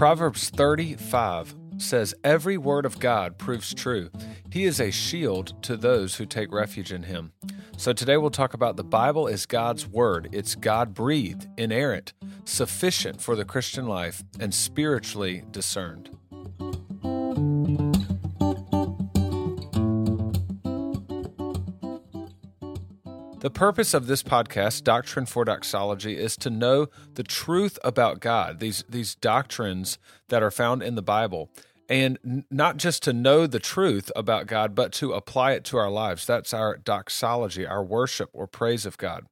Proverbs 35 says, Every word of God proves true. He is a shield to those who take refuge in him. So today we'll talk about the Bible is God's word. It's God breathed, inerrant, sufficient for the Christian life, and spiritually discerned. The purpose of this podcast, Doctrine for Doxology, is to know the truth about God, these, these doctrines that are found in the Bible, and not just to know the truth about God, but to apply it to our lives. That's our doxology, our worship or praise of God.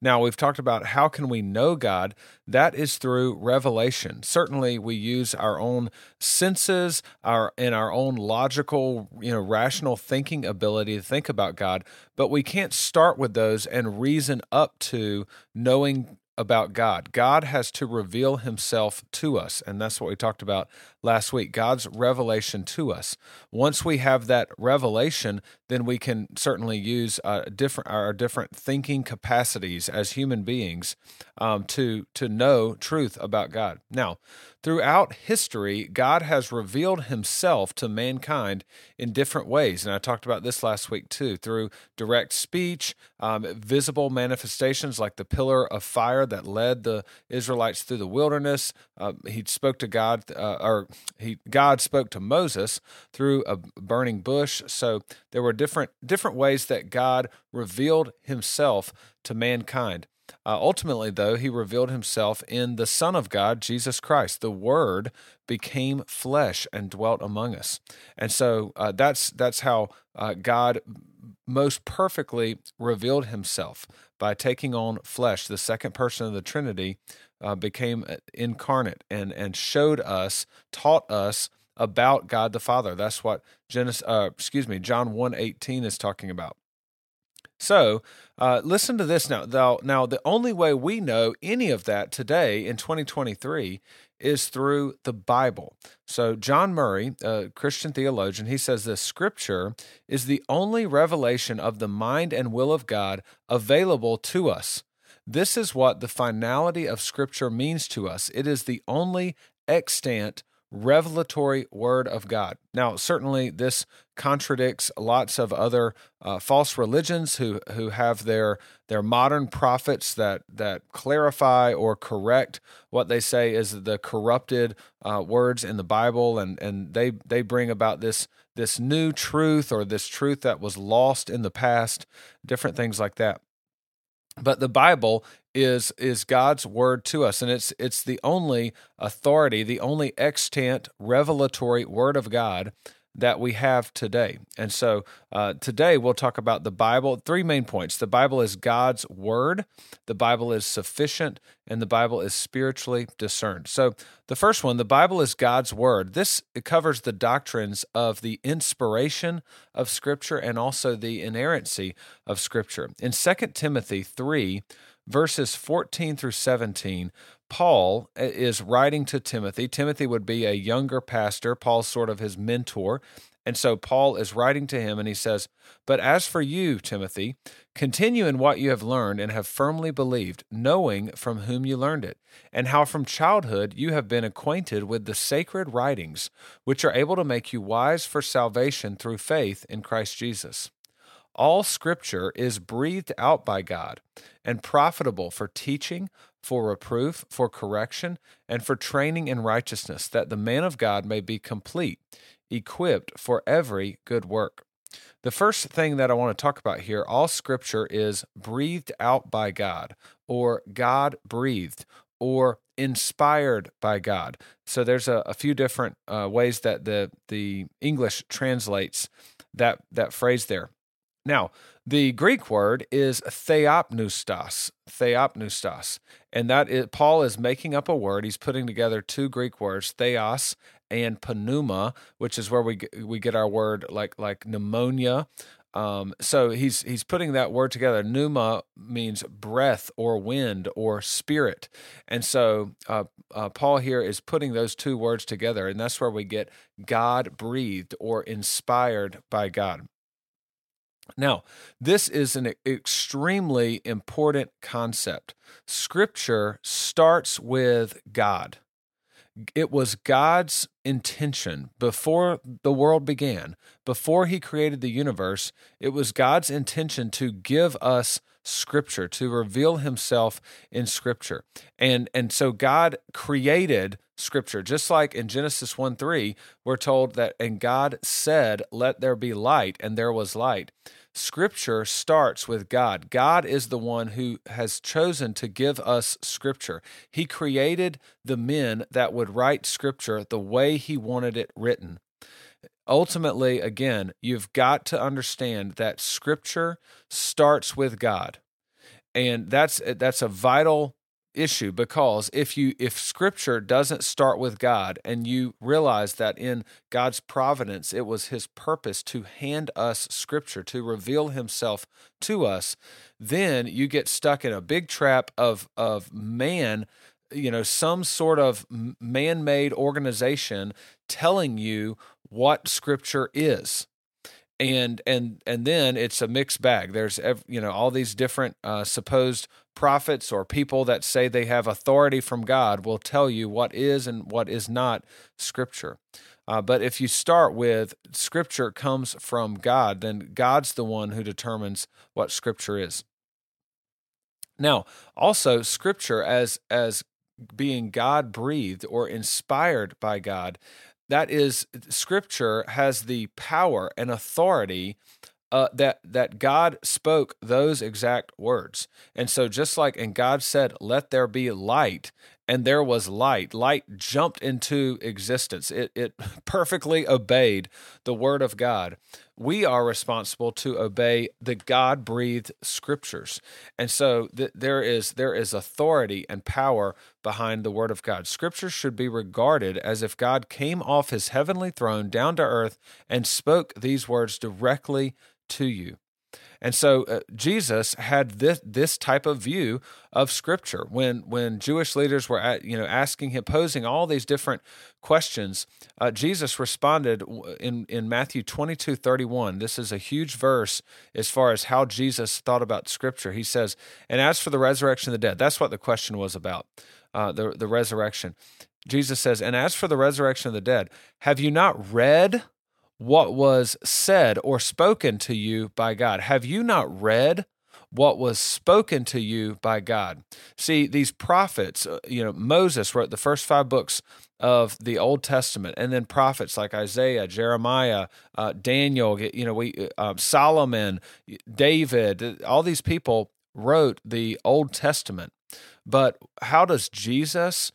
Now, we've talked about how can we know God? That is through revelation. Certainly, we use our own senses, our and our own logical, you know, rational thinking ability to think about God, but we can't start with those and reason up to knowing about God. God has to reveal himself to us. And that's what we talked about last week God's revelation to us. Once we have that revelation, then we can certainly use uh, different our different thinking capacities as human beings um, to to know truth about God. Now, throughout history, God has revealed Himself to mankind in different ways, and I talked about this last week too, through direct speech, um, visible manifestations like the pillar of fire that led the Israelites through the wilderness. Uh, he spoke to God, uh, or he God spoke to Moses through a burning bush. So there were different different ways that God revealed Himself to mankind. Uh, ultimately, though, he revealed himself in the Son of God, Jesus Christ. The Word became flesh and dwelt among us, and so uh, that's that's how uh, God most perfectly revealed Himself by taking on flesh. The second person of the Trinity uh, became uh, incarnate and and showed us, taught us about God the Father. That's what Genesis, uh, excuse me, John one eighteen is talking about. So, uh, listen to this now. Now, now, the only way we know any of that today in 2023 is through the Bible. So, John Murray, a Christian theologian, he says the Scripture is the only revelation of the mind and will of God available to us. This is what the finality of Scripture means to us. It is the only extant revelatory word of God. Now, certainly this contradicts lots of other uh, false religions who who have their their modern prophets that that clarify or correct what they say is the corrupted uh, words in the Bible, and and they they bring about this this new truth or this truth that was lost in the past, different things like that but the bible is is god's word to us and it's it's the only authority the only extant revelatory word of god that we have today. And so uh, today we'll talk about the Bible. Three main points the Bible is God's Word, the Bible is sufficient, and the Bible is spiritually discerned. So the first one, the Bible is God's Word. This covers the doctrines of the inspiration of Scripture and also the inerrancy of Scripture. In 2 Timothy 3, verses 14 through 17, Paul uh, is writing to Timothy. Timothy would be a younger pastor, Paul's sort of his mentor. And so Paul is writing to him and he says, But as for you, Timothy, continue in what you have learned and have firmly believed, knowing from whom you learned it, and how from childhood you have been acquainted with the sacred writings, which are able to make you wise for salvation through faith in Christ Jesus. All scripture is breathed out by God and profitable for teaching, for reproof, for correction, and for training in righteousness, that the man of God may be complete, equipped for every good work. The first thing that I want to talk about here all scripture is breathed out by God, or God breathed, or inspired by God. So there's a, a few different uh, ways that the, the English translates that, that phrase there. Now, the Greek word is theopneustos, theopneustos, and that is, Paul is making up a word. He's putting together two Greek words, theos and pneuma, which is where we we get our word like like pneumonia. Um, so he's he's putting that word together. Pneuma means breath or wind or spirit, and so uh, uh, Paul here is putting those two words together, and that's where we get God breathed or inspired by God. Now, this is an extremely important concept. Scripture starts with God. it was God's intention before the world began, before He created the universe, it was God's intention to give us Scripture, to reveal Himself in Scripture. And, and so God created Scripture. Just like in Genesis 1 3, we're told that, and God said, Let there be light, and there was light. Scripture starts with God. God is the one who has chosen to give us Scripture. He created the men that would write Scripture the way He wanted it written. Ultimately, again, you've got to understand that Scripture starts with God. And that's that's a vital issue because if you if scripture doesn't start with God and you realize that in God's providence it was his purpose to hand us scripture to reveal himself to us then you get stuck in a big trap of of man you know some sort of man-made organization telling you what scripture is and and and then it's a mixed bag there's you know all these different uh, supposed prophets or people that say they have authority from God will tell you what is and what is not Scripture. Uh, but if you start with Scripture comes from God, then God's the one who determines what Scripture is. Now, also Scripture as as being God breathed or inspired by God, that is Scripture has the power and authority uh, that that God spoke those exact words. And so just like and God said, "Let there be light," and there was light. Light jumped into existence. It it perfectly obeyed the word of God. We are responsible to obey the God-breathed scriptures. And so th- there is there is authority and power behind the word of God. Scripture should be regarded as if God came off his heavenly throne down to earth and spoke these words directly to you. And so uh, Jesus had this this type of view of Scripture when when Jewish leaders were at, you know asking him, posing all these different questions. Uh, Jesus responded in in Matthew twenty two thirty one. This is a huge verse as far as how Jesus thought about Scripture. He says, "And as for the resurrection of the dead, that's what the question was about, uh, the the resurrection." Jesus says, "And as for the resurrection of the dead, have you not read?" What was said or spoken to you by God. Have you not read what was spoken to you by God? See, these prophets, uh, you know, Moses wrote the first five books of the Old Testament, and then prophets like Isaiah, Jeremiah, uh, Daniel, you know, we uh, Solomon, David, all these people wrote the Old Testament. But how does Jesus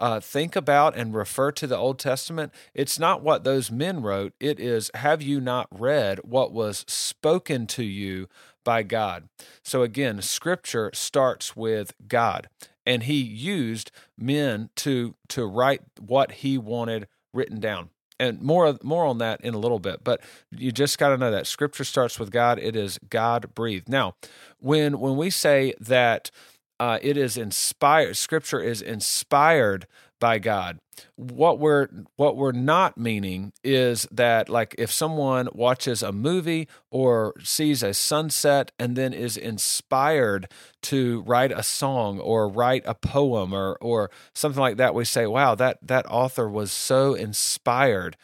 uh, think about and refer to the Old Testament, it's not what those men wrote. It is, have you not read what was spoken to you by God? So again, scripture starts with God, and he used men to, to write what he wanted written down and more more on that in a little bit but you just got to know that scripture starts with god it is god breathed now when when we say that uh, it is inspired. Scripture is inspired by God. What we're what we're not meaning is that like if someone watches a movie or sees a sunset and then is inspired to write a song or write a poem or or something like that, we say, "Wow, that that author was so inspired."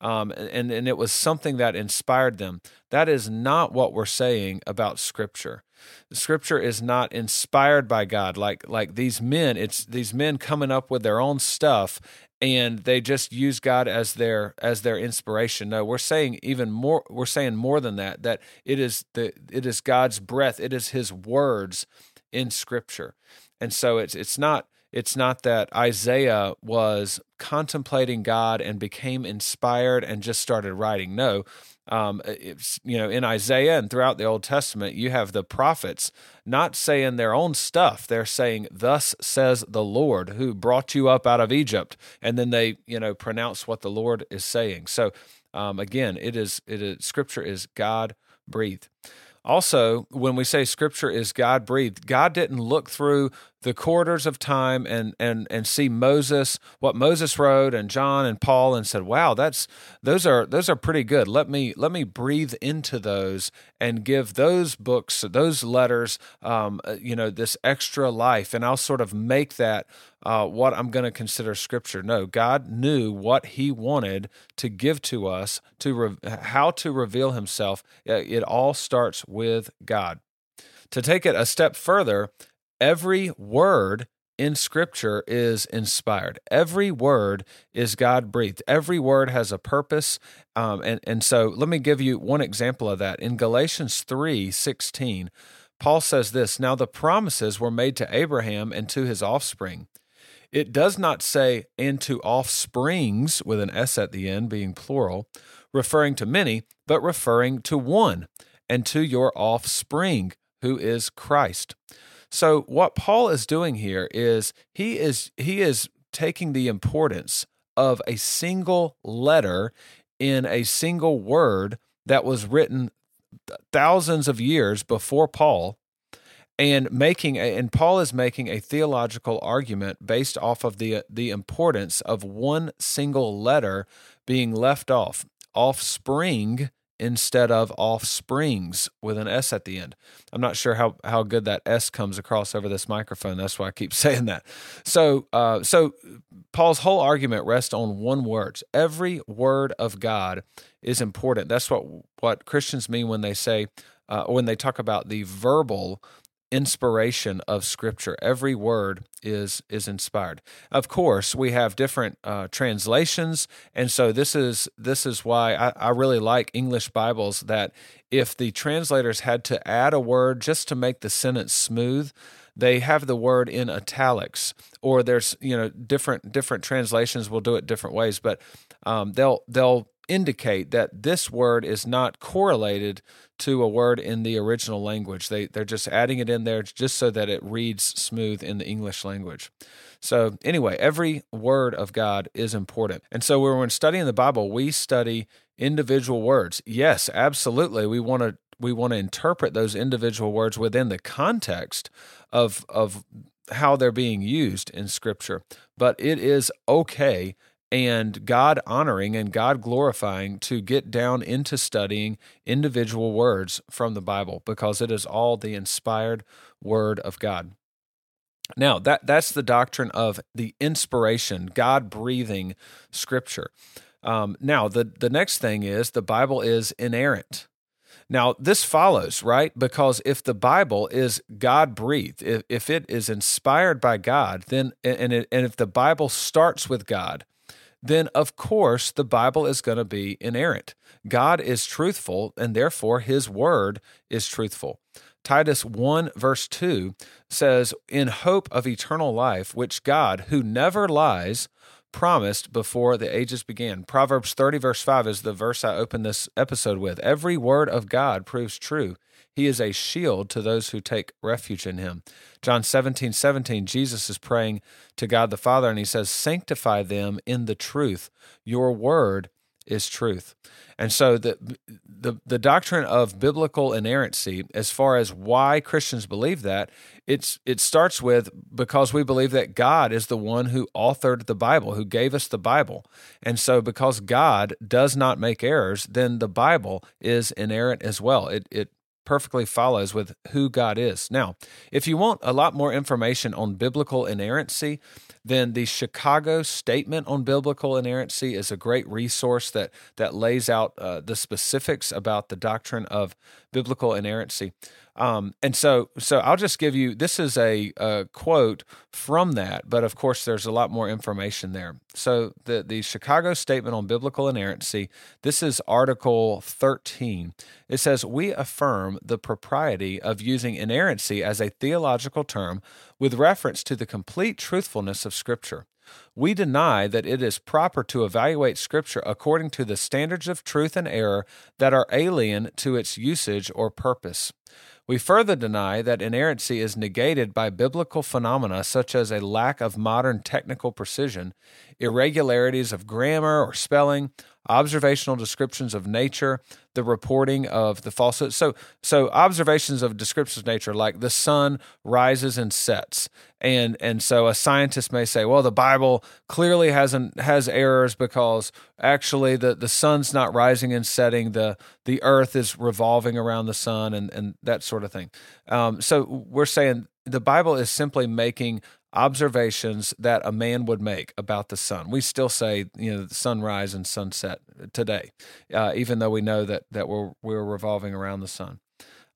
Um, and and it was something that inspired them. That is not what we're saying about Scripture scripture is not inspired by God. Like like these men it's these men coming up with their own stuff and they just use God as their as their inspiration. No we're saying even more we're saying more than that that it is the it is God's breath. It is his words in scripture. And so it's it's not it's not that Isaiah was contemplating God and became inspired and just started writing. No um, it's, you know, in Isaiah and throughout the Old Testament, you have the prophets not saying their own stuff. They're saying, "Thus says the Lord, who brought you up out of Egypt," and then they, you know, pronounce what the Lord is saying. So, um, again, it is it is Scripture is God breathed. Also, when we say Scripture is God breathed, God didn't look through the corridors of time and and and see Moses, what Moses wrote, and John and Paul, and said, "Wow, that's those are those are pretty good. Let me let me breathe into those and give those books, those letters, um, uh, you know, this extra life, and I'll sort of make that." Uh, what I'm going to consider scripture. No, God knew what He wanted to give to us, to re- how to reveal Himself. It all starts with God. To take it a step further, every word in scripture is inspired. Every word is God breathed. Every word has a purpose. Um, and, and so let me give you one example of that. In Galatians 3 16, Paul says this Now the promises were made to Abraham and to his offspring. It does not say, and to offsprings, with an S at the end, being plural, referring to many, but referring to one, and to your offspring who is Christ. So what Paul is doing here is he is he is taking the importance of a single letter in a single word that was written thousands of years before Paul and making a, and Paul is making a theological argument based off of the the importance of one single letter being left off offspring instead of offsprings with an S at the end. I'm not sure how, how good that S comes across over this microphone. That's why I keep saying that. So, uh, so Paul's whole argument rests on one word. Every word of God is important. That's what what Christians mean when they say uh, when they talk about the verbal inspiration of scripture. Every word is is inspired. Of course we have different uh, translations and so this is this is why I, I really like english bibles that if the translators had to add a word just to make the sentence smooth they have the word in italics or there's you know different different translations will do it different ways but um, they'll they'll indicate that this word is not correlated to a word in the original language. They they're just adding it in there just so that it reads smooth in the English language. So anyway, every word of God is important. And so when we're studying the Bible, we study individual words. Yes, absolutely. We want to we want to interpret those individual words within the context of of how they're being used in scripture. But it is okay and God honoring and God glorifying to get down into studying individual words from the Bible because it is all the inspired word of God. Now, that that's the doctrine of the inspiration, God breathing scripture. Um, now, the, the next thing is the Bible is inerrant. Now, this follows, right? Because if the Bible is God breathed, if, if it is inspired by God, then and, it, and if the Bible starts with God, then of course the Bible is going to be inerrant. God is truthful, and therefore his word is truthful. Titus 1, verse 2 says, In hope of eternal life, which God, who never lies, promised before the ages began. Proverbs 30, verse 5 is the verse I opened this episode with. Every word of God proves true. He is a shield to those who take refuge in him. John 17, 17, Jesus is praying to God the Father, and he says, Sanctify them in the truth. Your word is truth. And so the, the the doctrine of biblical inerrancy, as far as why Christians believe that, it's it starts with because we believe that God is the one who authored the Bible, who gave us the Bible. And so because God does not make errors, then the Bible is inerrant as well. It it perfectly follows with who God is. Now, if you want a lot more information on biblical inerrancy, then the Chicago Statement on Biblical Inerrancy is a great resource that that lays out uh, the specifics about the doctrine of biblical inerrancy. Um, and so, so I'll just give you this is a, a, quote from that, but of course, there's a lot more information there. So, the the Chicago Statement on Biblical Inerrancy. This is Article 13. It says we affirm the propriety of using inerrancy as a theological term with reference to the complete truthfulness of Scripture. We deny that it is proper to evaluate Scripture according to the standards of truth and error that are alien to its usage or purpose. We further deny that inerrancy is negated by biblical phenomena such as a lack of modern technical precision, irregularities of grammar or spelling, observational descriptions of nature, the reporting of the falsehood. So, so observations of descriptions of nature, like the sun rises and sets, and and so a scientist may say, well, the Bible clearly hasn't has errors because actually the the sun's not rising and setting, the the Earth is revolving around the sun, and and that sort of thing. Um, so we're saying the Bible is simply making observations that a man would make about the sun. We still say, you know, sunrise and sunset today, uh, even though we know that that we're we're revolving around the sun.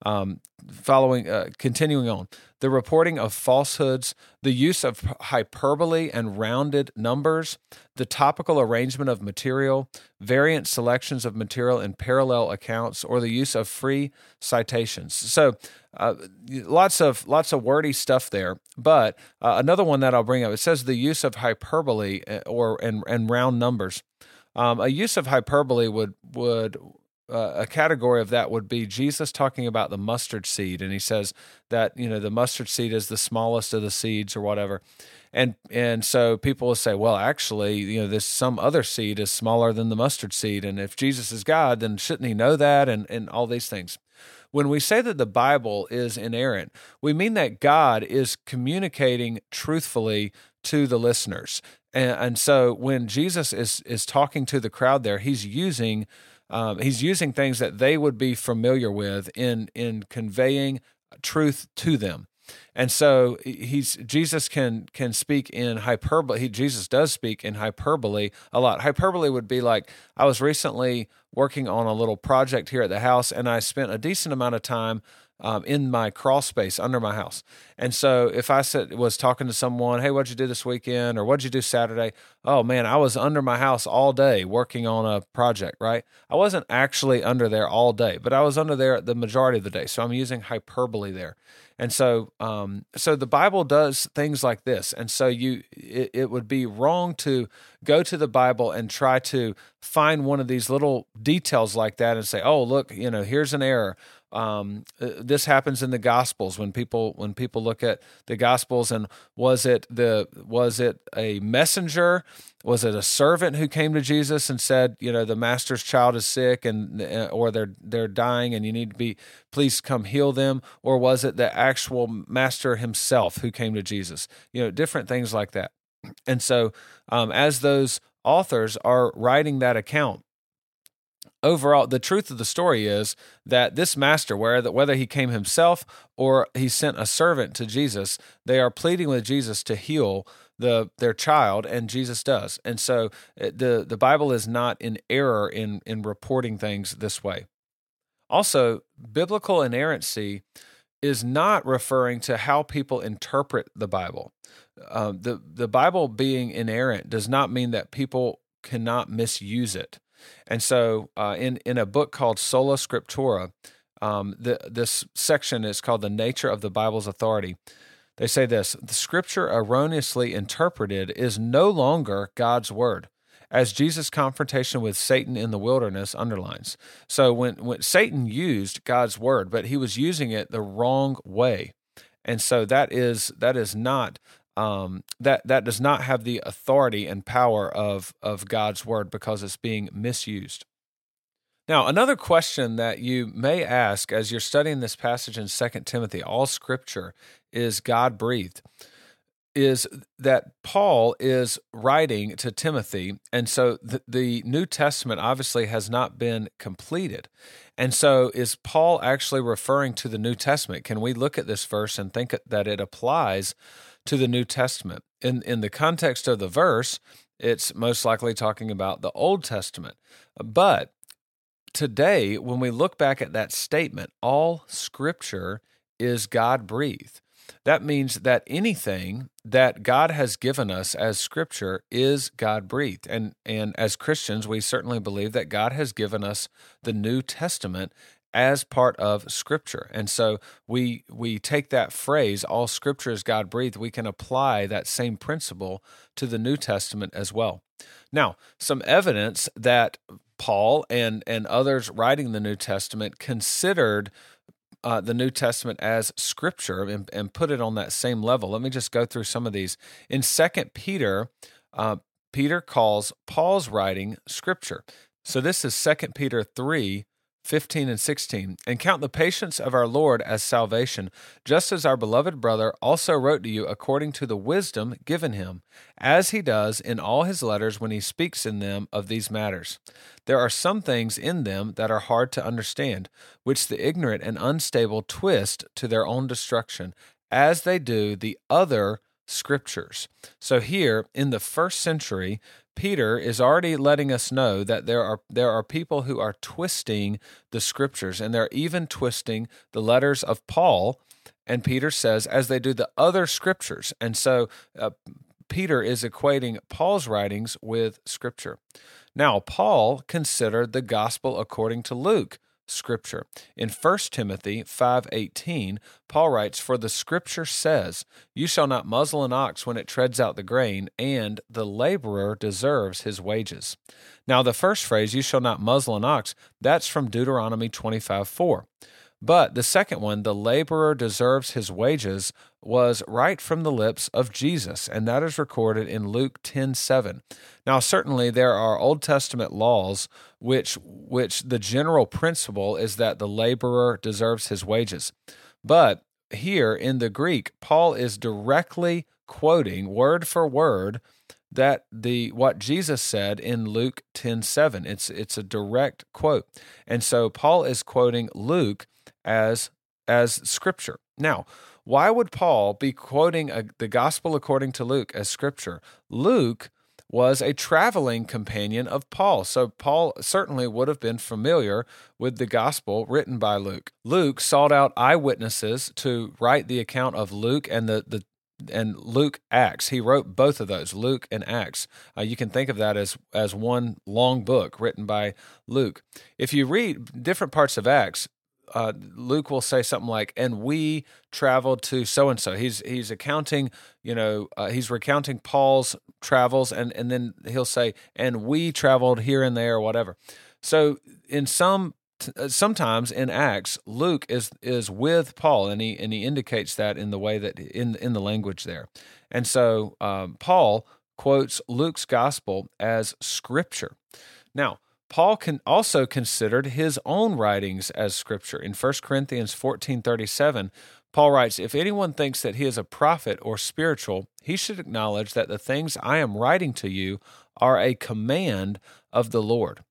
Um, following, uh, continuing on, the reporting of falsehoods, the use of hyperbole and rounded numbers, the topical arrangement of material, variant selections of material in parallel accounts, or the use of free citations. So, uh, lots of lots of wordy stuff there. But uh, another one that I'll bring up it says the use of hyperbole uh, or and and round numbers. Um, a use of hyperbole would would uh, a category of that would be Jesus talking about the mustard seed, and he says that you know the mustard seed is the smallest of the seeds or whatever, and and so people will say, well, actually, you know, this some other seed is smaller than the mustard seed, and if Jesus is God, then shouldn't he know that, and and all these things. When we say that the Bible is inerrant, we mean that God is communicating truthfully to the listeners. And, and so when Jesus is is talking to the crowd there, he's using um, he's using things that they would be familiar with in in conveying truth to them. And so he's Jesus can can speak in hyperbole. He, Jesus does speak in hyperbole a lot. Hyperbole would be like I was recently working on a little project here at the house, and I spent a decent amount of time um, in my crawl space under my house. And so if I said, was talking to someone, hey, what'd you do this weekend or what'd you do Saturday? Oh man, I was under my house all day working on a project, right? I wasn't actually under there all day, but I was under there the majority of the day. So I'm using hyperbole there. And so, um, so the Bible does things like this. And so you, it, it would be wrong to go to the Bible and try to find one of these little details like that and say, oh, look, you know, here's an error um, uh, this happens in the gospels when people when people look at the gospels and was it the was it a messenger? Was it a servant who came to jesus and said you know the master's child is sick and uh, or they're they're dying and you need to be please come heal them? Or was it the actual master himself who came to jesus? You know different things like that. And so um, as those authors are writing that account overall the truth of the story is that this master whether he came himself or he sent a servant to Jesus they are pleading with Jesus to heal the their child and Jesus does. And so eh, the the bible is not in error in in reporting things this way. Also biblical inerrancy is not referring to how people interpret the bible. Um, the the bible being inerrant does not mean that people cannot misuse it and so, uh, in in a book called Sola Scriptura, um, the, this section is called "The Nature of the Bible's Authority." They say this: the Scripture erroneously interpreted is no longer God's word, as Jesus' confrontation with Satan in the wilderness underlines. So, when when Satan used God's word, but he was using it the wrong way, and so that is that is not um, that that does not have the authority and power of of God's word because it's being misused. Now, another question that you may ask as you're studying this passage in 2 Timothy, all scripture is God breathed, is that Paul is writing to Timothy. And so the, the, New Testament obviously has not been completed. And so is Paul actually referring to the New Testament? Can we look at this verse and think that it applies to the New Testament. In in the context of the verse, it's most likely talking about the Old Testament. But today, when we look back at that statement, all scripture is God breathed. That means that anything that God has given us as scripture is God breathed. And and as Christians, we certainly believe that God has given us the New Testament as part of scripture and so we we take that phrase all scripture is god breathed we can apply that same principle to the new testament as well now some evidence that paul and and others writing the new testament considered uh, the New Testament as Scripture and, and, put it on that same level. Let me just go through some of these. In Second Peter, uh, Peter calls Paul's writing Scripture. So this is Second Peter 3 15 and 16, and count the patience of our Lord as salvation, just as our beloved brother also wrote to you according to the wisdom given him, as he does in all his letters when he speaks in them of these matters. There are some things in them that are hard to understand, which the ignorant and unstable twist to their own destruction, as they do the other scriptures. So here in the first century, Peter is already letting us know that there are there are people who are twisting the scriptures and they're even twisting the letters of Paul and Peter says as they do the other scriptures. And so uh, Peter is equating Paul's writings with scripture. Now, Paul considered the gospel according to Luke scripture. In 1 Timothy 5:18, Paul writes, "For the scripture says, you shall not muzzle an ox when it treads out the grain, and the laborer deserves his wages." Now, the first phrase, you shall not muzzle an ox, that's from Deuteronomy 25:4. But the second one, the laborer deserves his wages, was right from the lips of Jesus, and that is recorded in Luke 10 7. Now, certainly there are Old Testament laws which which the general principle is that the laborer deserves his wages. But here in the Greek, Paul is directly quoting word for word that the what Jesus said in Luke 10 7. It's it's a direct quote. And so Paul is quoting Luke as as scripture. Now, why would Paul be quoting a, the gospel according to Luke as scripture? Luke was a traveling companion of Paul. So Paul certainly would have been familiar with the gospel written by Luke. Luke sought out eyewitnesses to write the account of Luke and the, the and Luke Acts. He wrote both of those, Luke and Acts. Uh, you can think of that as as one long book written by Luke. If you read different parts of Acts, uh, Luke will say something like, "And we traveled to so and so." He's he's accounting, you know, uh, he's recounting Paul's travels, and and then he'll say, "And we traveled here and there, or whatever." So in some uh, sometimes in Acts, Luke is is with Paul, and he and he indicates that in the way that in in the language there, and so um, Paul quotes Luke's gospel as scripture. Now Paul can also considered his own writings as scripture. In 1 Corinthians 14:37, Paul writes, "If anyone thinks that he is a prophet or spiritual, he should acknowledge that the things I am writing to you are a command of the Lord."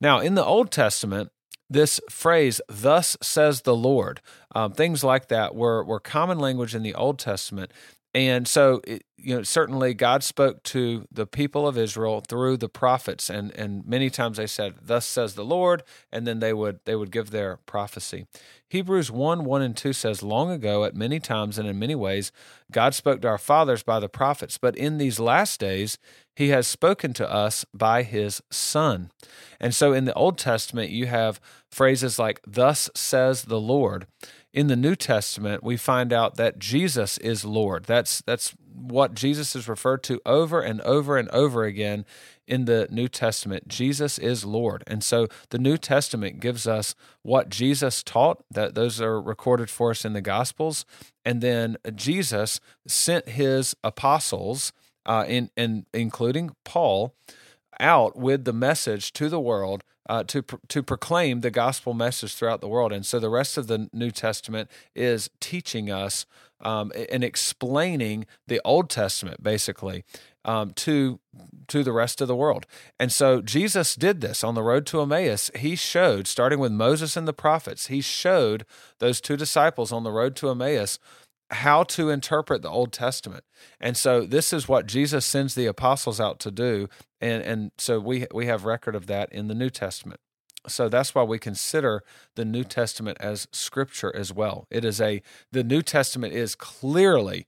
Now, in the Old Testament, this phrase, thus says the Lord, um, things like that were, were common language in the Old Testament. And so, it, you know, certainly God spoke to the people of Israel through the prophets, and and many times they said, "Thus says the Lord," and then they would they would give their prophecy. Hebrews one one and two says, "Long ago, at many times and in many ways, God spoke to our fathers by the prophets, but in these last days, He has spoken to us by His Son." And so, in the Old Testament, you have phrases like "Thus says the Lord." In the New Testament, we find out that Jesus is Lord. That's that's what Jesus is referred to over and over and over again in the New Testament. Jesus is Lord. And so the New Testament gives us what Jesus taught, that those are recorded for us in the Gospels. And then Jesus sent his apostles, uh, in, in including Paul, out with the message to the world uh, to to proclaim the gospel message throughout the world. And so the rest of the New Testament is teaching us um, and explaining the Old Testament, basically. Um, to to the rest of the world. And so Jesus did this on the road to Emmaus. He showed, starting with Moses and the prophets, he showed those two disciples on the road to Emmaus how to interpret the Old Testament. And so this is what Jesus sends the apostles out to do. And and so we we have record of that in the New Testament. So that's why we consider the New Testament as scripture as well. It is a the New Testament is clearly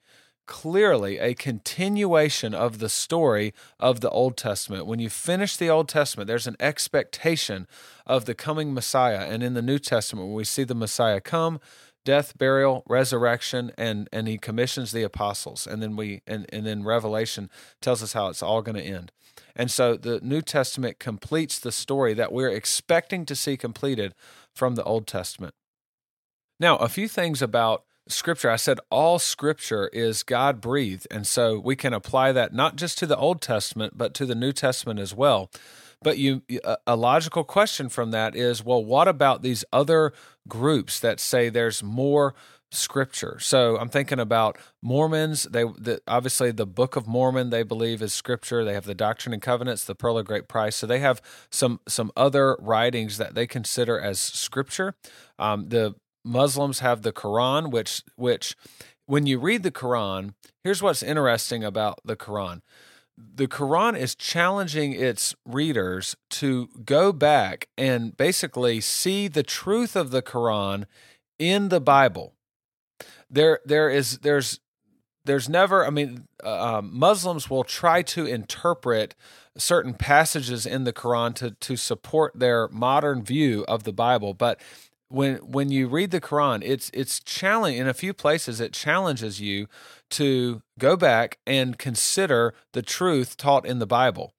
clearly a continuation of the story of the Old Testament. When you finish the Old Testament, there's an expectation of the coming Messiah. And in the New Testament, when we see the Messiah come, death, burial, resurrection, and and he commissions the apostles. And then we and, and then Revelation tells us how it's all going to end. And so the New Testament completes the story that we're expecting to see completed from the Old Testament. Now, a few things about scripture. I said all scripture is God breathed. And so we can apply that not just to the Old Testament, but to the New Testament as well. But you a logical question from that is, well, what about these other groups that say there's more scripture. So I'm thinking about Mormons. They the, obviously the Book of Mormon they believe is scripture. They have the Doctrine and Covenants, the Pearl of Great Price. So they have some some other writings that they consider as scripture. Um, the Muslims have the Quran, which which when you read the Quran, here's what's interesting about the Quran. The Quran is challenging its readers to go back and basically see the truth of the Quran in the Bible. There there is there's there's never i mean uh, um, muslims will try to interpret certain passages in the quran to to support their modern view of the bible but when when you read the quran it's it's challenging in a few places it challenges you to go back and consider the truth taught in the bible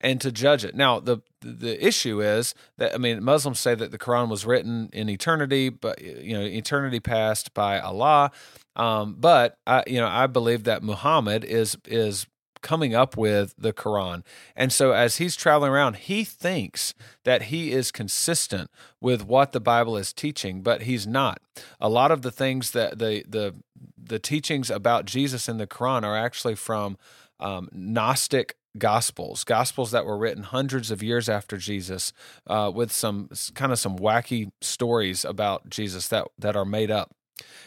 and to judge it. Now, the the issue is that I mean, Muslims say that the Quran was written in eternity, but you know, eternity past by Allah. Um, but I, you know, I believe that Muhammad is is coming up with the Quran. And so as he's traveling around, he thinks that he is consistent with what the Bible is teaching, but he's not. A lot of the things that the the the teachings about Jesus in the Quran are actually from um, Gnostic gospels, gospels that were written hundreds of years after Jesus, uh, with some kind of some wacky stories about Jesus that that are made up.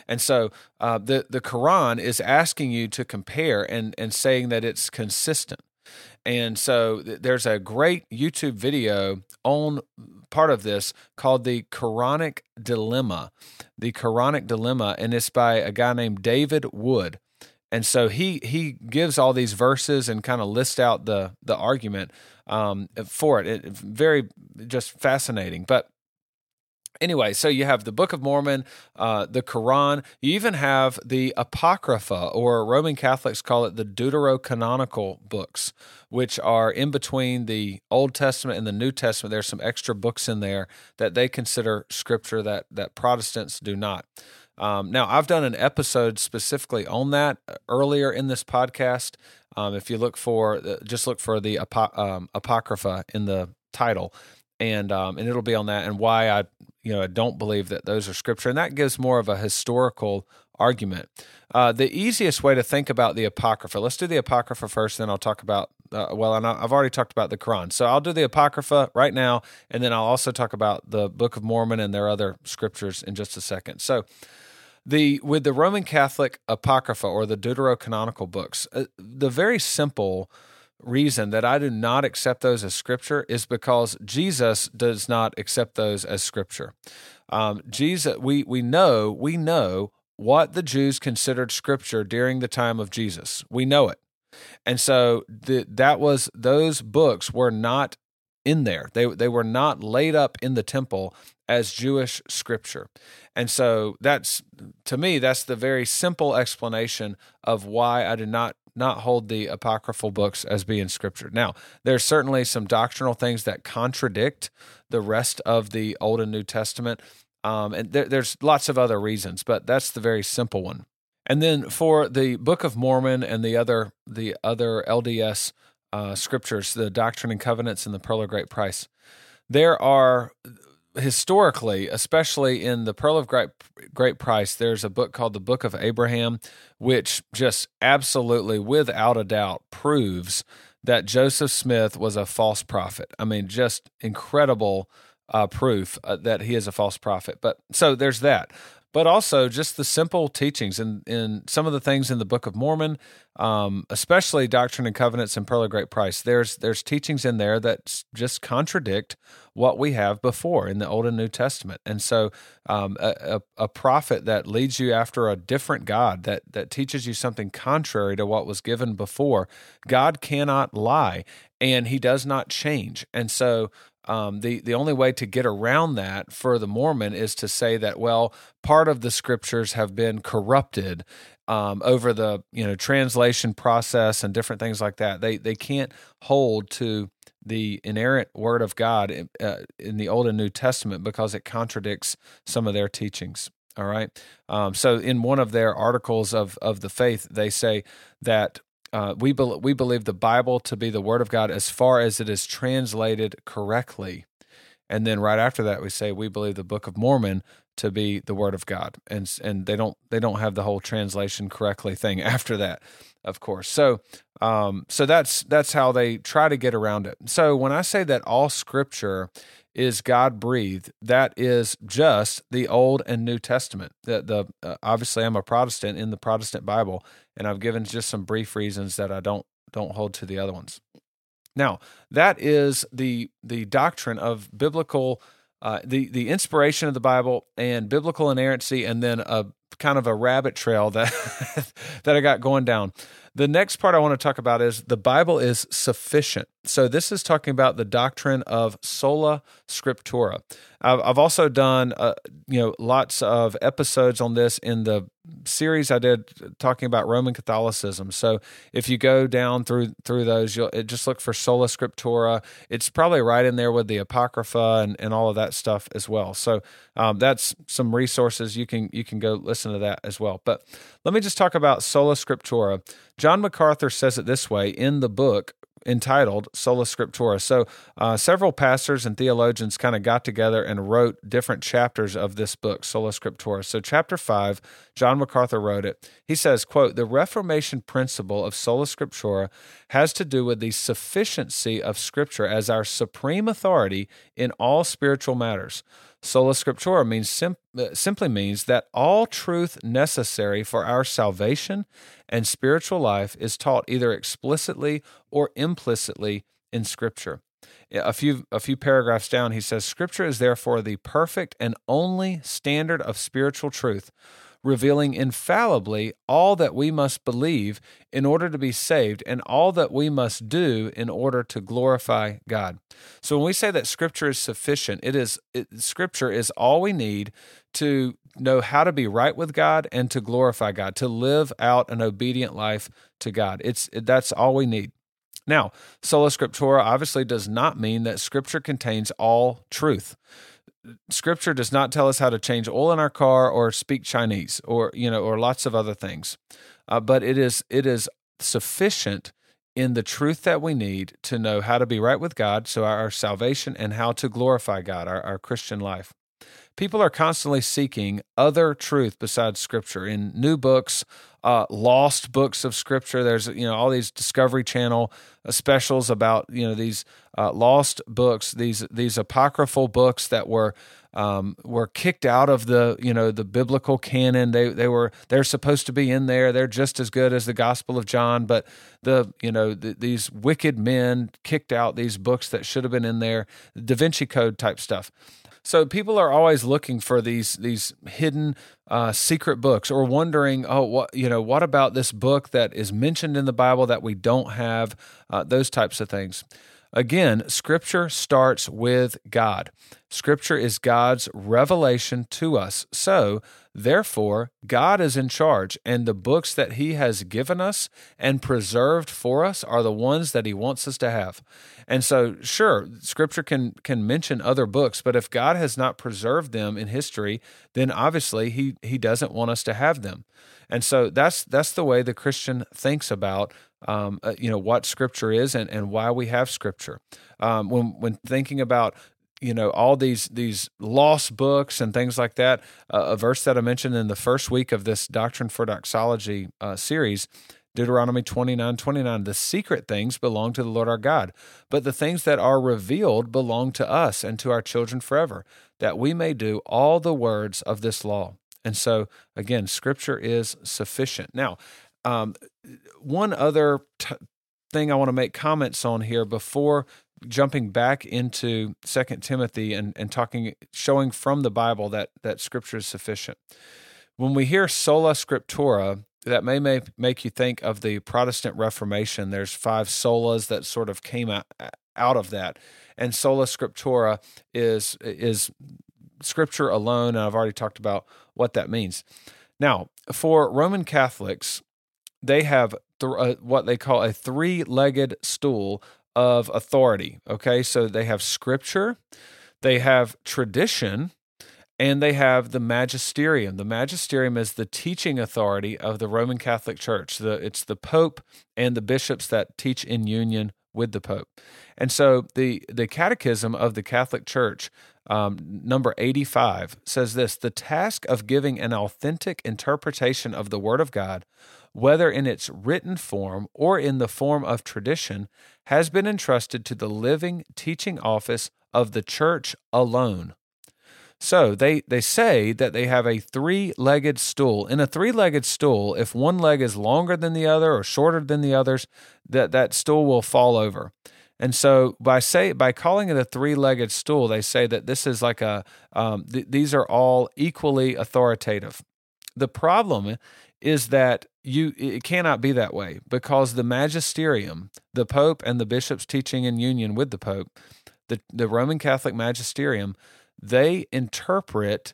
And so uh, the the Quran is asking you to compare and and saying that it's consistent. And so there's a great YouTube video on part of this called the Quranic Dilemma. The Quranic Dilemma, and it's by a guy named David Wood and so he he gives all these verses and kind of lists out the the argument um, for it. it. Very just fascinating. But anyway, so you have the Book of Mormon, uh, the Quran. You even have the Apocrypha, or Roman Catholics call it the Deuterocanonical books, which are in between the Old Testament and the New Testament. There's some extra books in there that they consider scripture that that Protestants do not. Um, now, I've done an episode specifically on that earlier in this podcast. Um, if you look for, just look for the um, apocrypha in the title, and um, and it'll be on that and why I, you know, I don't believe that those are scripture, and that gives more of a historical argument. Uh, the easiest way to think about the apocrypha. Let's do the apocrypha first, then I'll talk about. Uh, well, and I've already talked about the Quran, so I'll do the apocrypha right now, and then I'll also talk about the Book of Mormon and their other scriptures in just a second. So the with the Roman Catholic Apocrypha or the Deuterocanonical books, uh, the very simple reason that I do not accept those as scripture is because Jesus does not accept those as scripture. Um, Jesus, we we know we know what the Jews considered scripture during the time of Jesus. We know it, and so the, that was those books were not in there. They they were not laid up in the temple as Jewish scripture. And so that's to me that's the very simple explanation of why I do not not hold the apocryphal books as being scripture. Now, there's certainly some doctrinal things that contradict the rest of the Old and New Testament. Um, and there, there's lots of other reasons, but that's the very simple one. And then for the Book of Mormon and the other the other LDS uh, scriptures, the Doctrine and Covenants and the Pearl of Great Price, there are historically, especially in the Pearl of Great, Great Price, there's a book called the Book of Abraham, which just absolutely, without a doubt, proves that Joseph Smith was a false prophet. I mean, just incredible uh, proof uh, that he is a false prophet. But so there's that but also just the simple teachings and in, in some of the things in the Book of Mormon, um, especially Doctrine and Covenants and Pearl of Great Price. There's there's teachings in there that just contradict what we have before in the Old and New Testament. And so, um, a, a, a prophet that leads you after a different God that that teaches you something contrary to what was given before, God cannot lie, and He does not change. And so, um, the the only way to get around that for the Mormon is to say that well, part of the scriptures have been corrupted um, over the you know translation process and different things like that. They they can't hold to the inerrant word of God in, uh, in the Old and New Testament because it contradicts some of their teachings. All right. Um, so in one of their articles of of the faith, they say that uh, we be- we believe the Bible to be the Word of God as far as it is translated correctly, and then right after that we say we believe the Book of Mormon to be the Word of God, and and they don't they don't have the whole translation correctly thing after that, of course. So um, so that's that's how they try to get around it. So when I say that all Scripture is God breathed. That is just the Old and New Testament. The, the uh, obviously I'm a Protestant in the Protestant Bible, and I've given just some brief reasons that I don't don't hold to the other ones. Now that is the the doctrine of biblical. Uh, the the inspiration of the Bible and biblical inerrancy, and then a kind of a rabbit trail that that I got going down. The next part I want to talk about is the Bible is sufficient. So this is talking about the doctrine of sola scriptura. I've, I've also done uh, you know lots of episodes on this in the series I did talking about Roman Catholicism. So if you go down through through those, you'll just look for sola scriptura. It's probably right in there with the apocrypha and, and all of that stuff as well. So um, that's some resources you can you can go listen to that as well. But let me just talk about sola scriptura. John MacArthur says it this way in the book entitled Sola Scriptura. So, uh, several pastors and theologians kind of got together and wrote different chapters of this book, Sola Scriptura. So, chapter five, John MacArthur wrote it. He says, "quote The Reformation principle of Sola Scriptura has to do with the sufficiency of Scripture as our supreme authority in all spiritual matters." Sola Scriptura means sim- uh, simply means that all truth necessary for our salvation and spiritual life is taught either explicitly or implicitly in Scripture. A few a few paragraphs down, he says, "Scripture is therefore the perfect and only standard of spiritual truth." Revealing infallibly all that we must believe in order to be saved and all that we must do in order to glorify God. So when we say that scripture is sufficient, it is it, scripture is all we need to know how to be right with God and to glorify God, to live out an obedient life to God. It's that's all we need. Now, sola scriptura obviously does not mean that scripture contains all truth scripture does not tell us how to change oil in our car or speak Chinese or you know or lots of other things. Uh, but it is it is sufficient in the truth that we need to know how to be right with God, so our, our salvation and how to glorify God, our, our Christian life. People are constantly seeking other truth besides Scripture in new books, uh, lost books of Scripture. There's you know all these Discovery Channel uh, specials about you know these uh, lost books, these these apocryphal books that were um, were kicked out of the you know the biblical canon. They they were they're supposed to be in there. They're just as good as the Gospel of John, but the you know the, these wicked men kicked out these books that should have been in there. Da Vinci Code type stuff. So people are always looking for these these hidden uh, secret books, or wondering, oh, what you know, what about this book that is mentioned in the Bible that we don't have? Uh, those types of things. Again, Scripture starts with God. Scripture is God's revelation to us. So, therefore, God is in charge, and the books that He has given us and preserved for us are the ones that He wants us to have. And so, sure, Scripture can can mention other books, but if God has not preserved them in history, then obviously He He doesn't want us to have them. And so that's that's the way the Christian thinks about um, uh, you know what Scripture is and, and why we have Scripture. Um, when when thinking about you know all these these lost books and things like that, uh, a verse that I mentioned in the first week of this Doctrine for Doxology uh, series. Deuteronomy 29 29, the secret things belong to the Lord our God, but the things that are revealed belong to us and to our children forever, that we may do all the words of this law. And so, again, scripture is sufficient. Now, um, one other t- thing I want to make comments on here before jumping back into Second Timothy and, and talking, showing from the Bible that that Scripture is sufficient. When we hear sola scriptura, that may make, make you think of the Protestant Reformation. There's five solas that sort of came out, out of that, and sola scriptura is is Scripture alone. And I've already talked about what that means. Now, for Roman Catholics, they have th- uh, what they call a three legged stool of authority. Okay, so they have scripture, they have tradition, and they have the magisterium. The magisterium is the teaching authority of the Roman Catholic Church. The, it's the Pope and the bishops that teach in union with the Pope. And so the, the Catechism of the Catholic Church, um, number 85, says this The task of giving an authentic interpretation of the Word of God, whether in its written form or in the form of tradition, has been entrusted to the living teaching office of the Church alone. So they, they say that they have a three legged stool. In a three legged stool, if one leg is longer than the other or shorter than the others, that, that stool will fall over. And so by say by calling it a three legged stool, they say that this is like a um, th- these are all equally authoritative. The problem is that you it cannot be that way because the magisterium, the Pope and the bishops teaching in union with the Pope, the, the Roman Catholic magisterium they interpret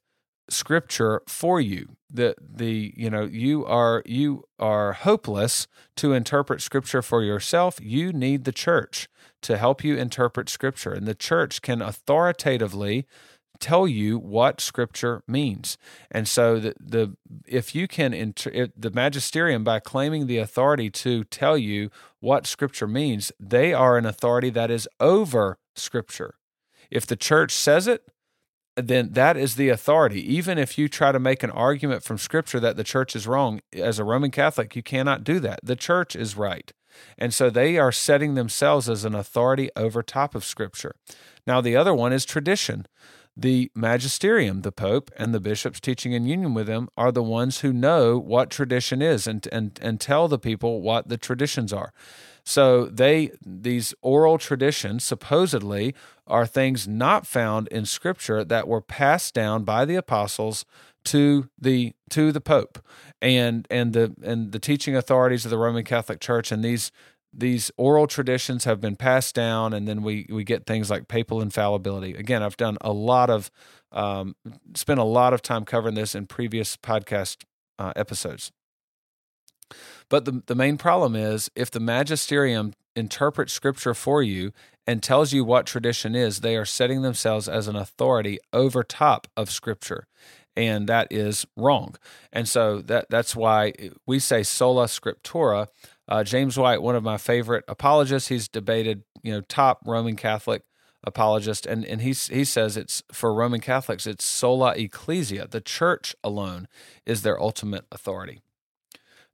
scripture for you. The the you know you are you are hopeless to interpret scripture for yourself. You need the church to help you interpret scripture. And the church can authoritatively tell you what scripture means and so the, the if you can inter, the magisterium by claiming the authority to tell you what scripture means they are an authority that is over scripture if the church says it then that is the authority. Even if you try to make an argument from Scripture that the church is wrong, as a Roman Catholic, you cannot do that. The church is right. And so they are setting themselves as an authority over top of Scripture. Now, the other one is tradition. The magisterium, the Pope, and the bishops teaching in union with him are the ones who know what tradition is and, and, and tell the people what the traditions are. So they these oral traditions supposedly are things not found in scripture that were passed down by the apostles to the to the pope and and the and the teaching authorities of the Roman Catholic Church and these these oral traditions have been passed down and then we we get things like papal infallibility again i've done a lot of um, spent a lot of time covering this in previous podcast uh, episodes but the, the main problem is if the magisterium interprets scripture for you and tells you what tradition is, they are setting themselves as an authority over top of scripture. And that is wrong. And so that that's why we say sola scriptura. Uh, James White, one of my favorite apologists, he's debated, you know, top Roman Catholic apologist, and, and he, he says it's for Roman Catholics, it's sola ecclesia. The church alone is their ultimate authority.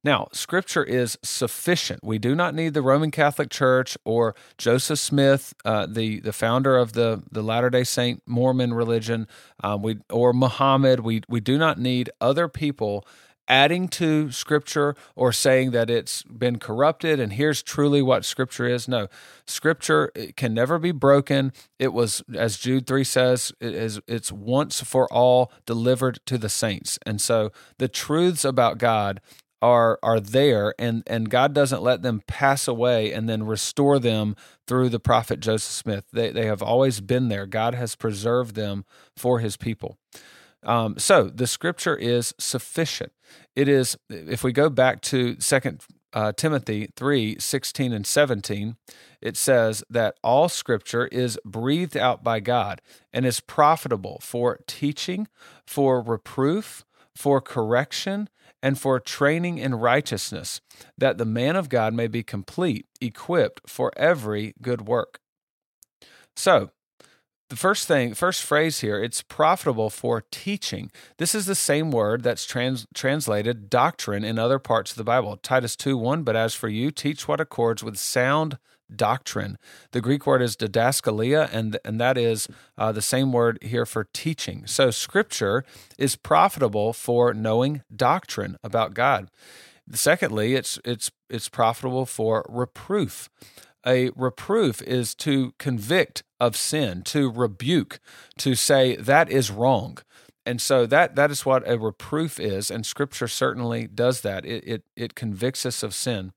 Now, Scripture is sufficient. We do not need the Roman Catholic Church or Joseph Smith, uh, the the founder of the the Latter Day Saint Mormon religion, um, we or Muhammad. We we do not need other people adding to Scripture or saying that it's been corrupted and here's truly what Scripture is. No, Scripture can never be broken. It was, as Jude three says, it is it's once for all delivered to the saints, and so the truths about God are are there and and God doesn't let them pass away and then restore them through the prophet Joseph Smith. They they have always been there. God has preserved them for his people. Um, so the scripture is sufficient. It is if we go back to second uh, Timothy 3 16 and 17, it says that all scripture is breathed out by God and is profitable for teaching, for reproof, for correction, and for training in righteousness, that the man of God may be complete, equipped for every good work. So, the first thing, first phrase here, it's profitable for teaching. This is the same word that's trans, translated doctrine in other parts of the Bible. Titus 2 1, but as for you, teach what accords with sound doctrine. The Greek word is didaskalia, and, and that is uh, the same word here for teaching. So, scripture is profitable for knowing doctrine about God. Secondly, it's, it's, it's profitable for reproof. A reproof is to convict of sin, to rebuke, to say that is wrong. And so that that is what a reproof is, and Scripture certainly does that. It it, it convicts us of sin.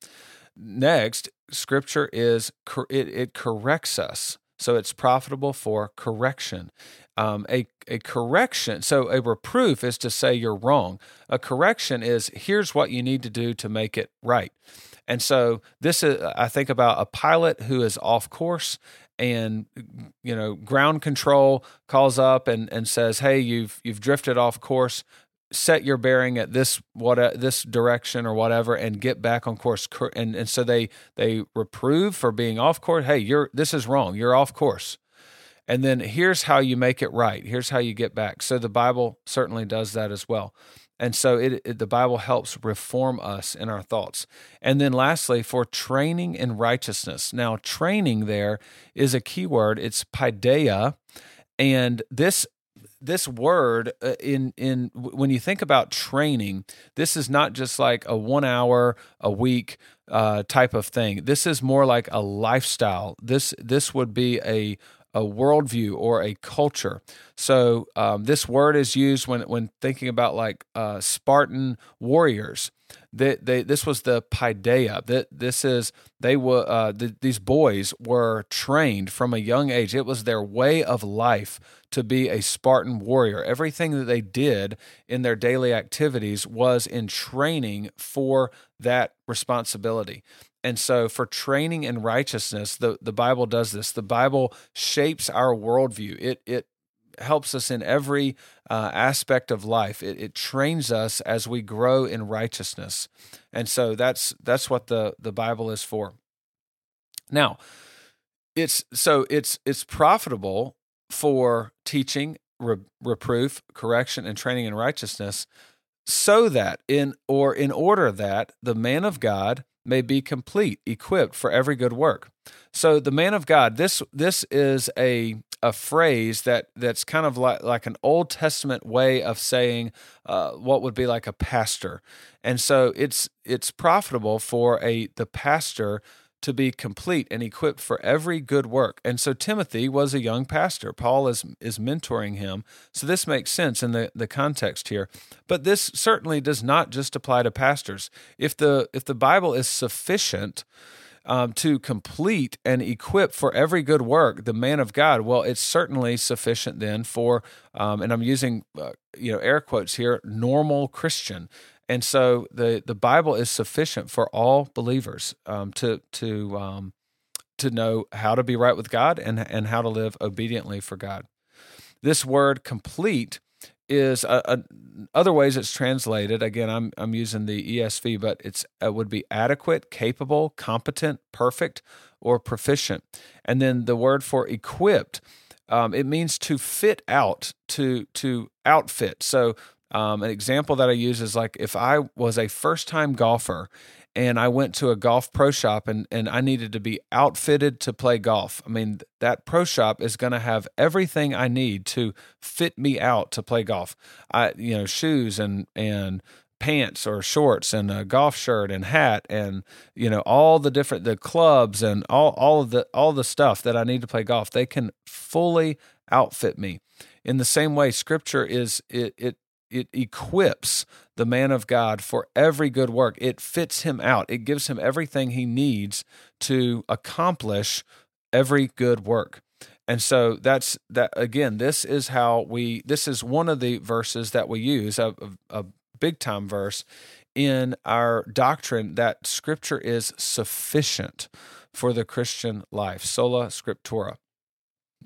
Next, scripture is it, it corrects us. So it's profitable for correction. Um, a, a correction, so a reproof is to say you're wrong. A correction is here's what you need to do to make it right. And so this is, I think about a pilot who is off course and you know ground control calls up and and says hey you've you've drifted off course. Set your bearing at this what uh, this direction or whatever and get back on course and and so they they reprove for being off course. Hey you're this is wrong. You're off course. And then here's how you make it right. Here's how you get back. So the bible certainly does that as well and so it, it, the bible helps reform us in our thoughts. And then lastly for training in righteousness. Now training there is a key word. It's paideia. And this this word uh, in in when you think about training this is not just like a one hour a week uh, type of thing. This is more like a lifestyle. This this would be a a worldview or a culture. So um, this word is used when when thinking about like uh, Spartan warriors. They, they, this was the paideia. That this is they were uh, the, these boys were trained from a young age. It was their way of life to be a Spartan warrior. Everything that they did in their daily activities was in training for that responsibility. And so, for training in righteousness, the, the Bible does this. The Bible shapes our worldview. It it helps us in every uh, aspect of life. It, it trains us as we grow in righteousness, and so that's that's what the the Bible is for. Now, it's so it's it's profitable for teaching, re- reproof, correction, and training in righteousness, so that in or in order that the man of God may be complete, equipped for every good work. So the man of God, this this is a a phrase that that's kind of like like an Old Testament way of saying uh, what would be like a pastor, and so it's it's profitable for a the pastor to be complete and equipped for every good work. And so Timothy was a young pastor. Paul is is mentoring him. So this makes sense in the, the context here. But this certainly does not just apply to pastors. If the if the Bible is sufficient um, to complete and equip for every good work the man of God, well, it's certainly sufficient then for, um, and I'm using uh, you know air quotes here, normal Christian. And so the the Bible is sufficient for all believers um, to to um, to know how to be right with God and and how to live obediently for God. This word complete is a, a, other ways it's translated. Again, I'm I'm using the ESV, but it's it would be adequate, capable, competent, perfect, or proficient. And then the word for equipped, um, it means to fit out, to to outfit. So um, an example that I use is like if I was a first time golfer and I went to a golf pro shop and, and I needed to be outfitted to play golf. I mean, that pro shop is going to have everything I need to fit me out to play golf. I, you know, shoes and, and, pants or shorts and a golf shirt and hat and you know all the different the clubs and all all of the all the stuff that I need to play golf they can fully outfit me in the same way scripture is it it it equips the man of God for every good work. It fits him out. It gives him everything he needs to accomplish every good work. And so that's that again, this is how we this is one of the verses that we use, a, a big time verse in our doctrine that scripture is sufficient for the Christian life. Sola scriptura.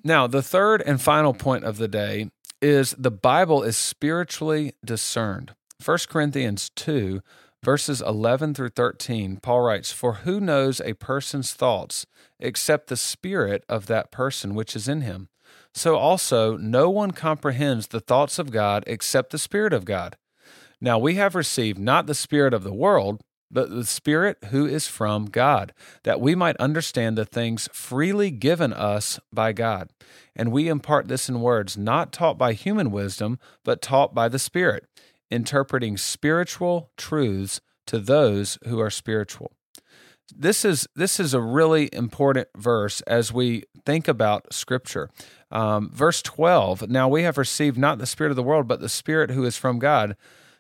Now, the third and final point of the day is the Bible is spiritually discerned. 1 Corinthians 2, verses 11 through 13, Paul writes, For who knows a person's thoughts except the spirit of that person which is in him? So also, no one comprehends the thoughts of God except the Spirit of God. Now we have received not the Spirit of the world, but the Spirit who is from God, that we might understand the things freely given us by God. And we impart this in words not taught by human wisdom, but taught by the Spirit, interpreting spiritual truths to those who are spiritual. This is this is a really important verse as we think about Scripture. Um, verse twelve. Now we have received not the spirit of the world, but the Spirit who is from God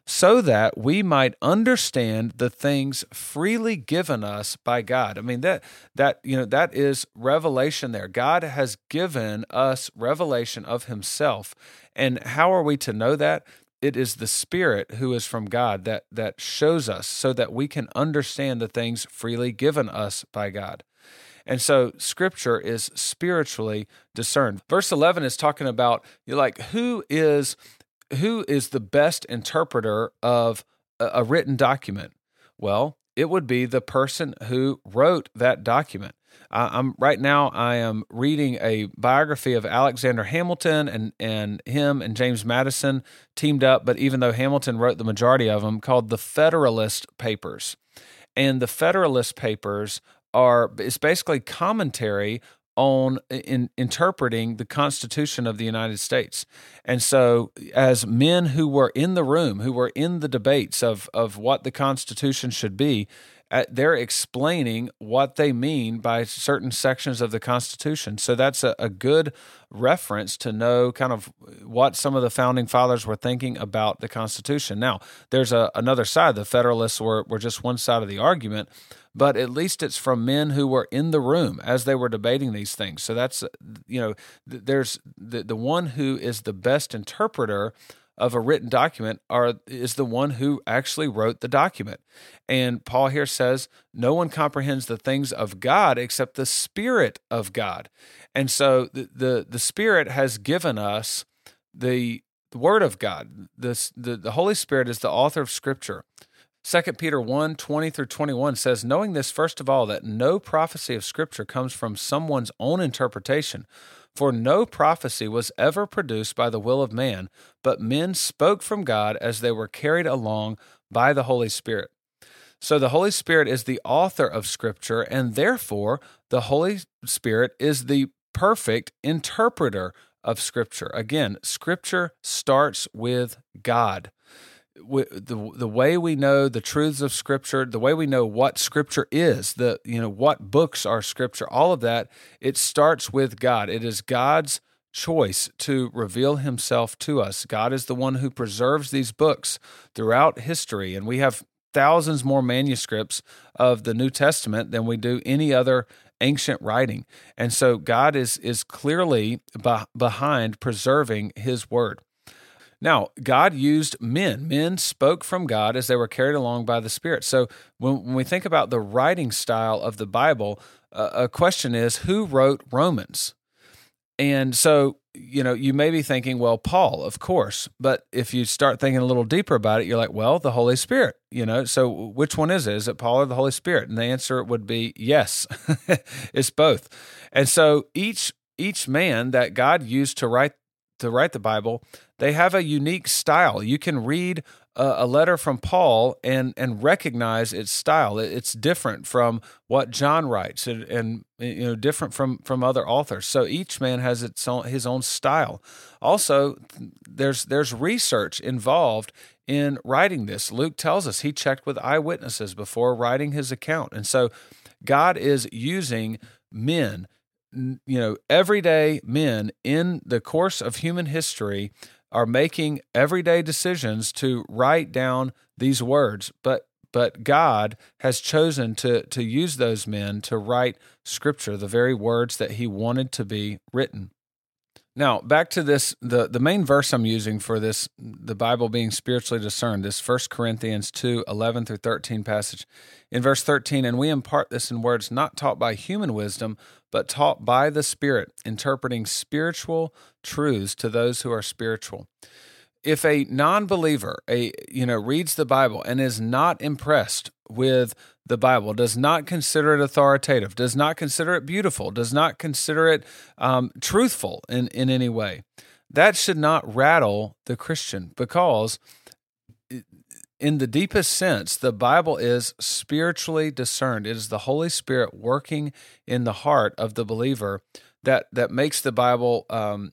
so that we might understand the things freely given us by God. I mean that that you know that is revelation there. God has given us revelation of himself. And how are we to know that? It is the spirit who is from God that that shows us so that we can understand the things freely given us by God. And so scripture is spiritually discerned. Verse 11 is talking about you're like who is who is the best interpreter of a, a written document? Well, it would be the person who wrote that document. Uh, I'm right now. I am reading a biography of Alexander Hamilton, and and him and James Madison teamed up. But even though Hamilton wrote the majority of them, called the Federalist Papers, and the Federalist Papers are it's basically commentary on in interpreting the Constitution of the United States. And so, as men who were in the room, who were in the debates of of what the Constitution should be, uh, they're explaining what they mean by certain sections of the Constitution. So that's a, a, good reference to know kind of what some of the founding fathers were thinking about the Constitution. Now, there's a, another side. The Federalists were, were just one side of the argument, but at least it's from men who were in the room as they were debating these things. So that's, you know, there's the, the one who is the best interpreter of a written document are is the one who actually wrote the document. And Paul here says, no one comprehends the things of God except the Spirit of God. And so the the, the Spirit has given us the, the Word of God. This the, the Holy Spirit is the author of Scripture. 2 Peter 1 20 through 21 says, Knowing this, first of all, that no prophecy of Scripture comes from someone's own interpretation for no prophecy was ever produced by the will of man, but men spoke from God as they were carried along by the Holy Spirit. So the Holy Spirit is the author of Scripture, and therefore the Holy Spirit is the perfect interpreter of Scripture. Again, Scripture starts with God the the way we know the truths of Scripture, the way we know what Scripture is, the you know what books are Scripture, all of that, it starts with God. It is God's choice to reveal Himself to us. God is the one who preserves these books throughout history, and we have thousands more manuscripts of the New Testament than we do any other ancient writing. And so God is is clearly behind preserving His Word. Now, God used men. Men spoke from God as they were carried along by the Spirit. So when, when we think about the writing style of the Bible, uh, a question is who wrote Romans? And so, you know, you may be thinking, well, Paul, of course. But if you start thinking a little deeper about it, you're like, well, the Holy Spirit, you know. So which one is it? Is it Paul or the Holy Spirit? And the answer would be yes, it's both. And so each each man that God used to write to write the Bible, they have a unique style. You can read a, a, letter from Paul and and recognize its style. It's different from what John writes, and, and you know different from from other authors. So each man has its own his own style. Also, there's there's research involved in writing this. Luke tells us he checked with eyewitnesses before writing his account, and so God is using men you know, everyday men in the course of human history are making everyday decisions to write down these words, but but God has chosen to to use those men to write scripture, the very words that he wanted to be written. Now, back to this the the main verse I'm using for this the Bible being spiritually discerned, this 1 Corinthians 2, 11 through 13 passage. In verse 13, and we impart this in words not taught by human wisdom, but taught by the Spirit, interpreting spiritual truths to those who are spiritual. If a non-believer, a you know, reads the Bible and is not impressed with the Bible, does not consider it authoritative, does not consider it beautiful, does not consider it um, truthful in, in any way. That should not rattle the Christian because, in the deepest sense, the Bible is spiritually discerned. It is the Holy Spirit working in the heart of the believer that that makes the Bible um,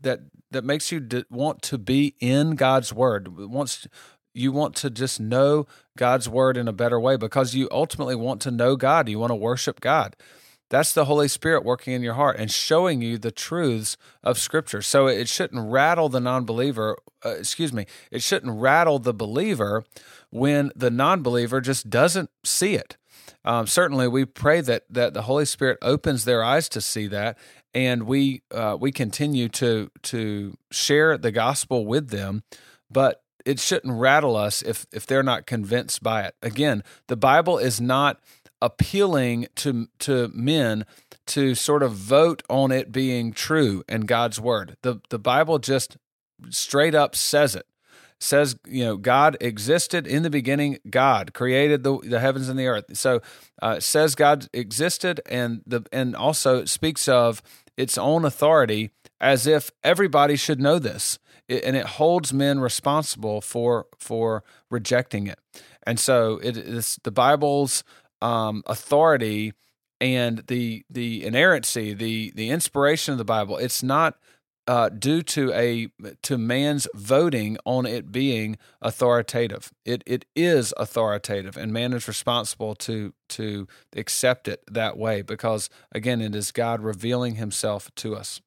that that makes you want to be in God's Word. Wants you want to just know God's word in a better way because you ultimately want to know God. You want to worship God. That's the Holy Spirit working in your heart and showing you the truths of Scripture. So it shouldn't rattle the non believer, uh, excuse me, it shouldn't rattle the believer when the non believer just doesn't see it. Um, certainly, we pray that, that the Holy Spirit opens their eyes to see that, and we uh, we continue to to share the gospel with them. But it shouldn't rattle us if if they're not convinced by it. Again, the Bible is not appealing to to men to sort of vote on it being true and God's word. The the Bible just straight up says it. Says, you know, God existed in the beginning. God created the, the heavens and the earth. So, uh, says God existed, and the and also speaks of its own authority as if everybody should know this, it, and it holds men responsible for for rejecting it. And so, it is the Bible's um, authority and the the inerrancy, the the inspiration of the Bible. It's not uh, due to a to man's voting on it being authoritative. It it is authoritative, and man is responsible to to accept it that way because again, it is God revealing Himself to us.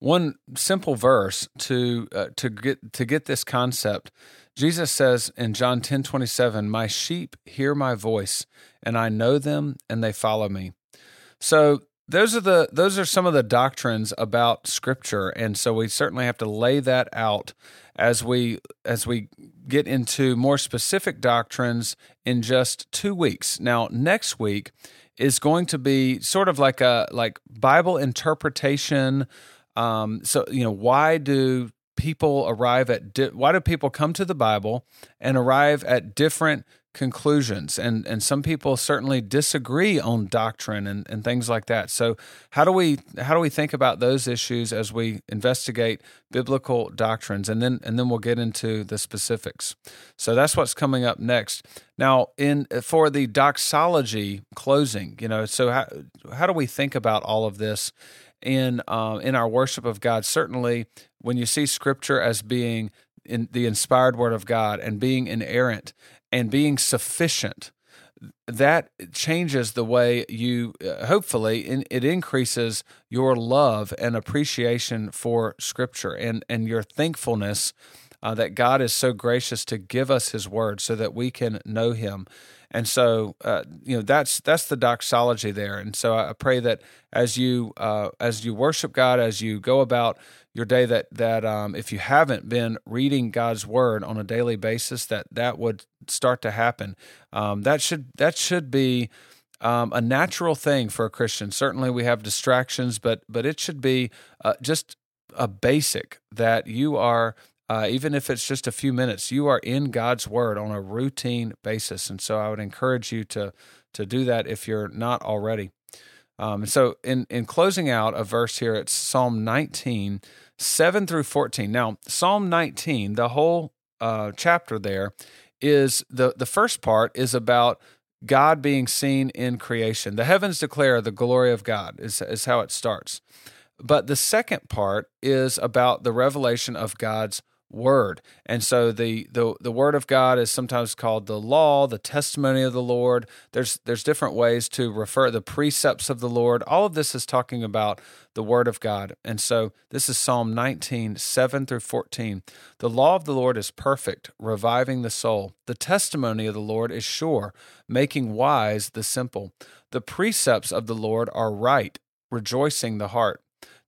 One simple verse to uh, to get to get this concept. Jesus says in John ten twenty seven, "My sheep hear my voice, and I know them, and they follow me." So those are the those are some of the doctrines about scripture and so we certainly have to lay that out as we as we get into more specific doctrines in just 2 weeks now next week is going to be sort of like a like bible interpretation um so you know why do people arrive at di- why do people come to the bible and arrive at different conclusions? And and some people certainly disagree on doctrine and, and things like that. So how do we how do we think about those issues as we investigate biblical doctrines? And then and then we'll get into the specifics. So that's what's coming up next. Now in for the doxology closing you know so how, how do we think about all of this in um, in our worship of God certainly when you see scripture as being in the inspired word of God and being inerrant and being sufficient that changes the way you uh, hopefully in, it increases your love and appreciation for scripture and and your thankfulness uh, that God is so gracious to give us his word so that we can know him and so uh, you know that's that's the doxology there and so I pray that as you uh, as you worship God as you go about your day that that um, if you haven't been reading God's word on a daily basis, that that would start to happen. Um, that should that should be um, a natural thing for a Christian. Certainly, we have distractions, but but it should be uh, just a basic that you are. Uh, even if it's just a few minutes, you are in God's Word on a routine basis, and so I would encourage you to to do that if you're not already. Um, so, in, in closing out a verse here, it's Psalm 19, 7 through 14. Now, Psalm 19, the whole uh, chapter there, is the, the first part is about God being seen in creation. The heavens declare the glory of God, is, is how it starts. But the second part is about the revelation of God's word. And so the, the the word of God is sometimes called the law, the testimony of the Lord. There's there's different ways to refer the precepts of the Lord. All of this is talking about the word of God. And so this is Psalm 19, 7 through 14. The law of the Lord is perfect, reviving the soul. The testimony of the Lord is sure, making wise the simple. The precepts of the Lord are right, rejoicing the heart.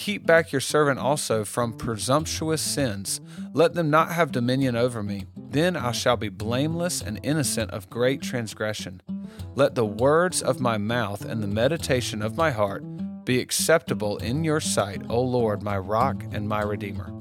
Keep back your servant also from presumptuous sins. Let them not have dominion over me. Then I shall be blameless and innocent of great transgression. Let the words of my mouth and the meditation of my heart be acceptable in your sight, O Lord, my rock and my redeemer.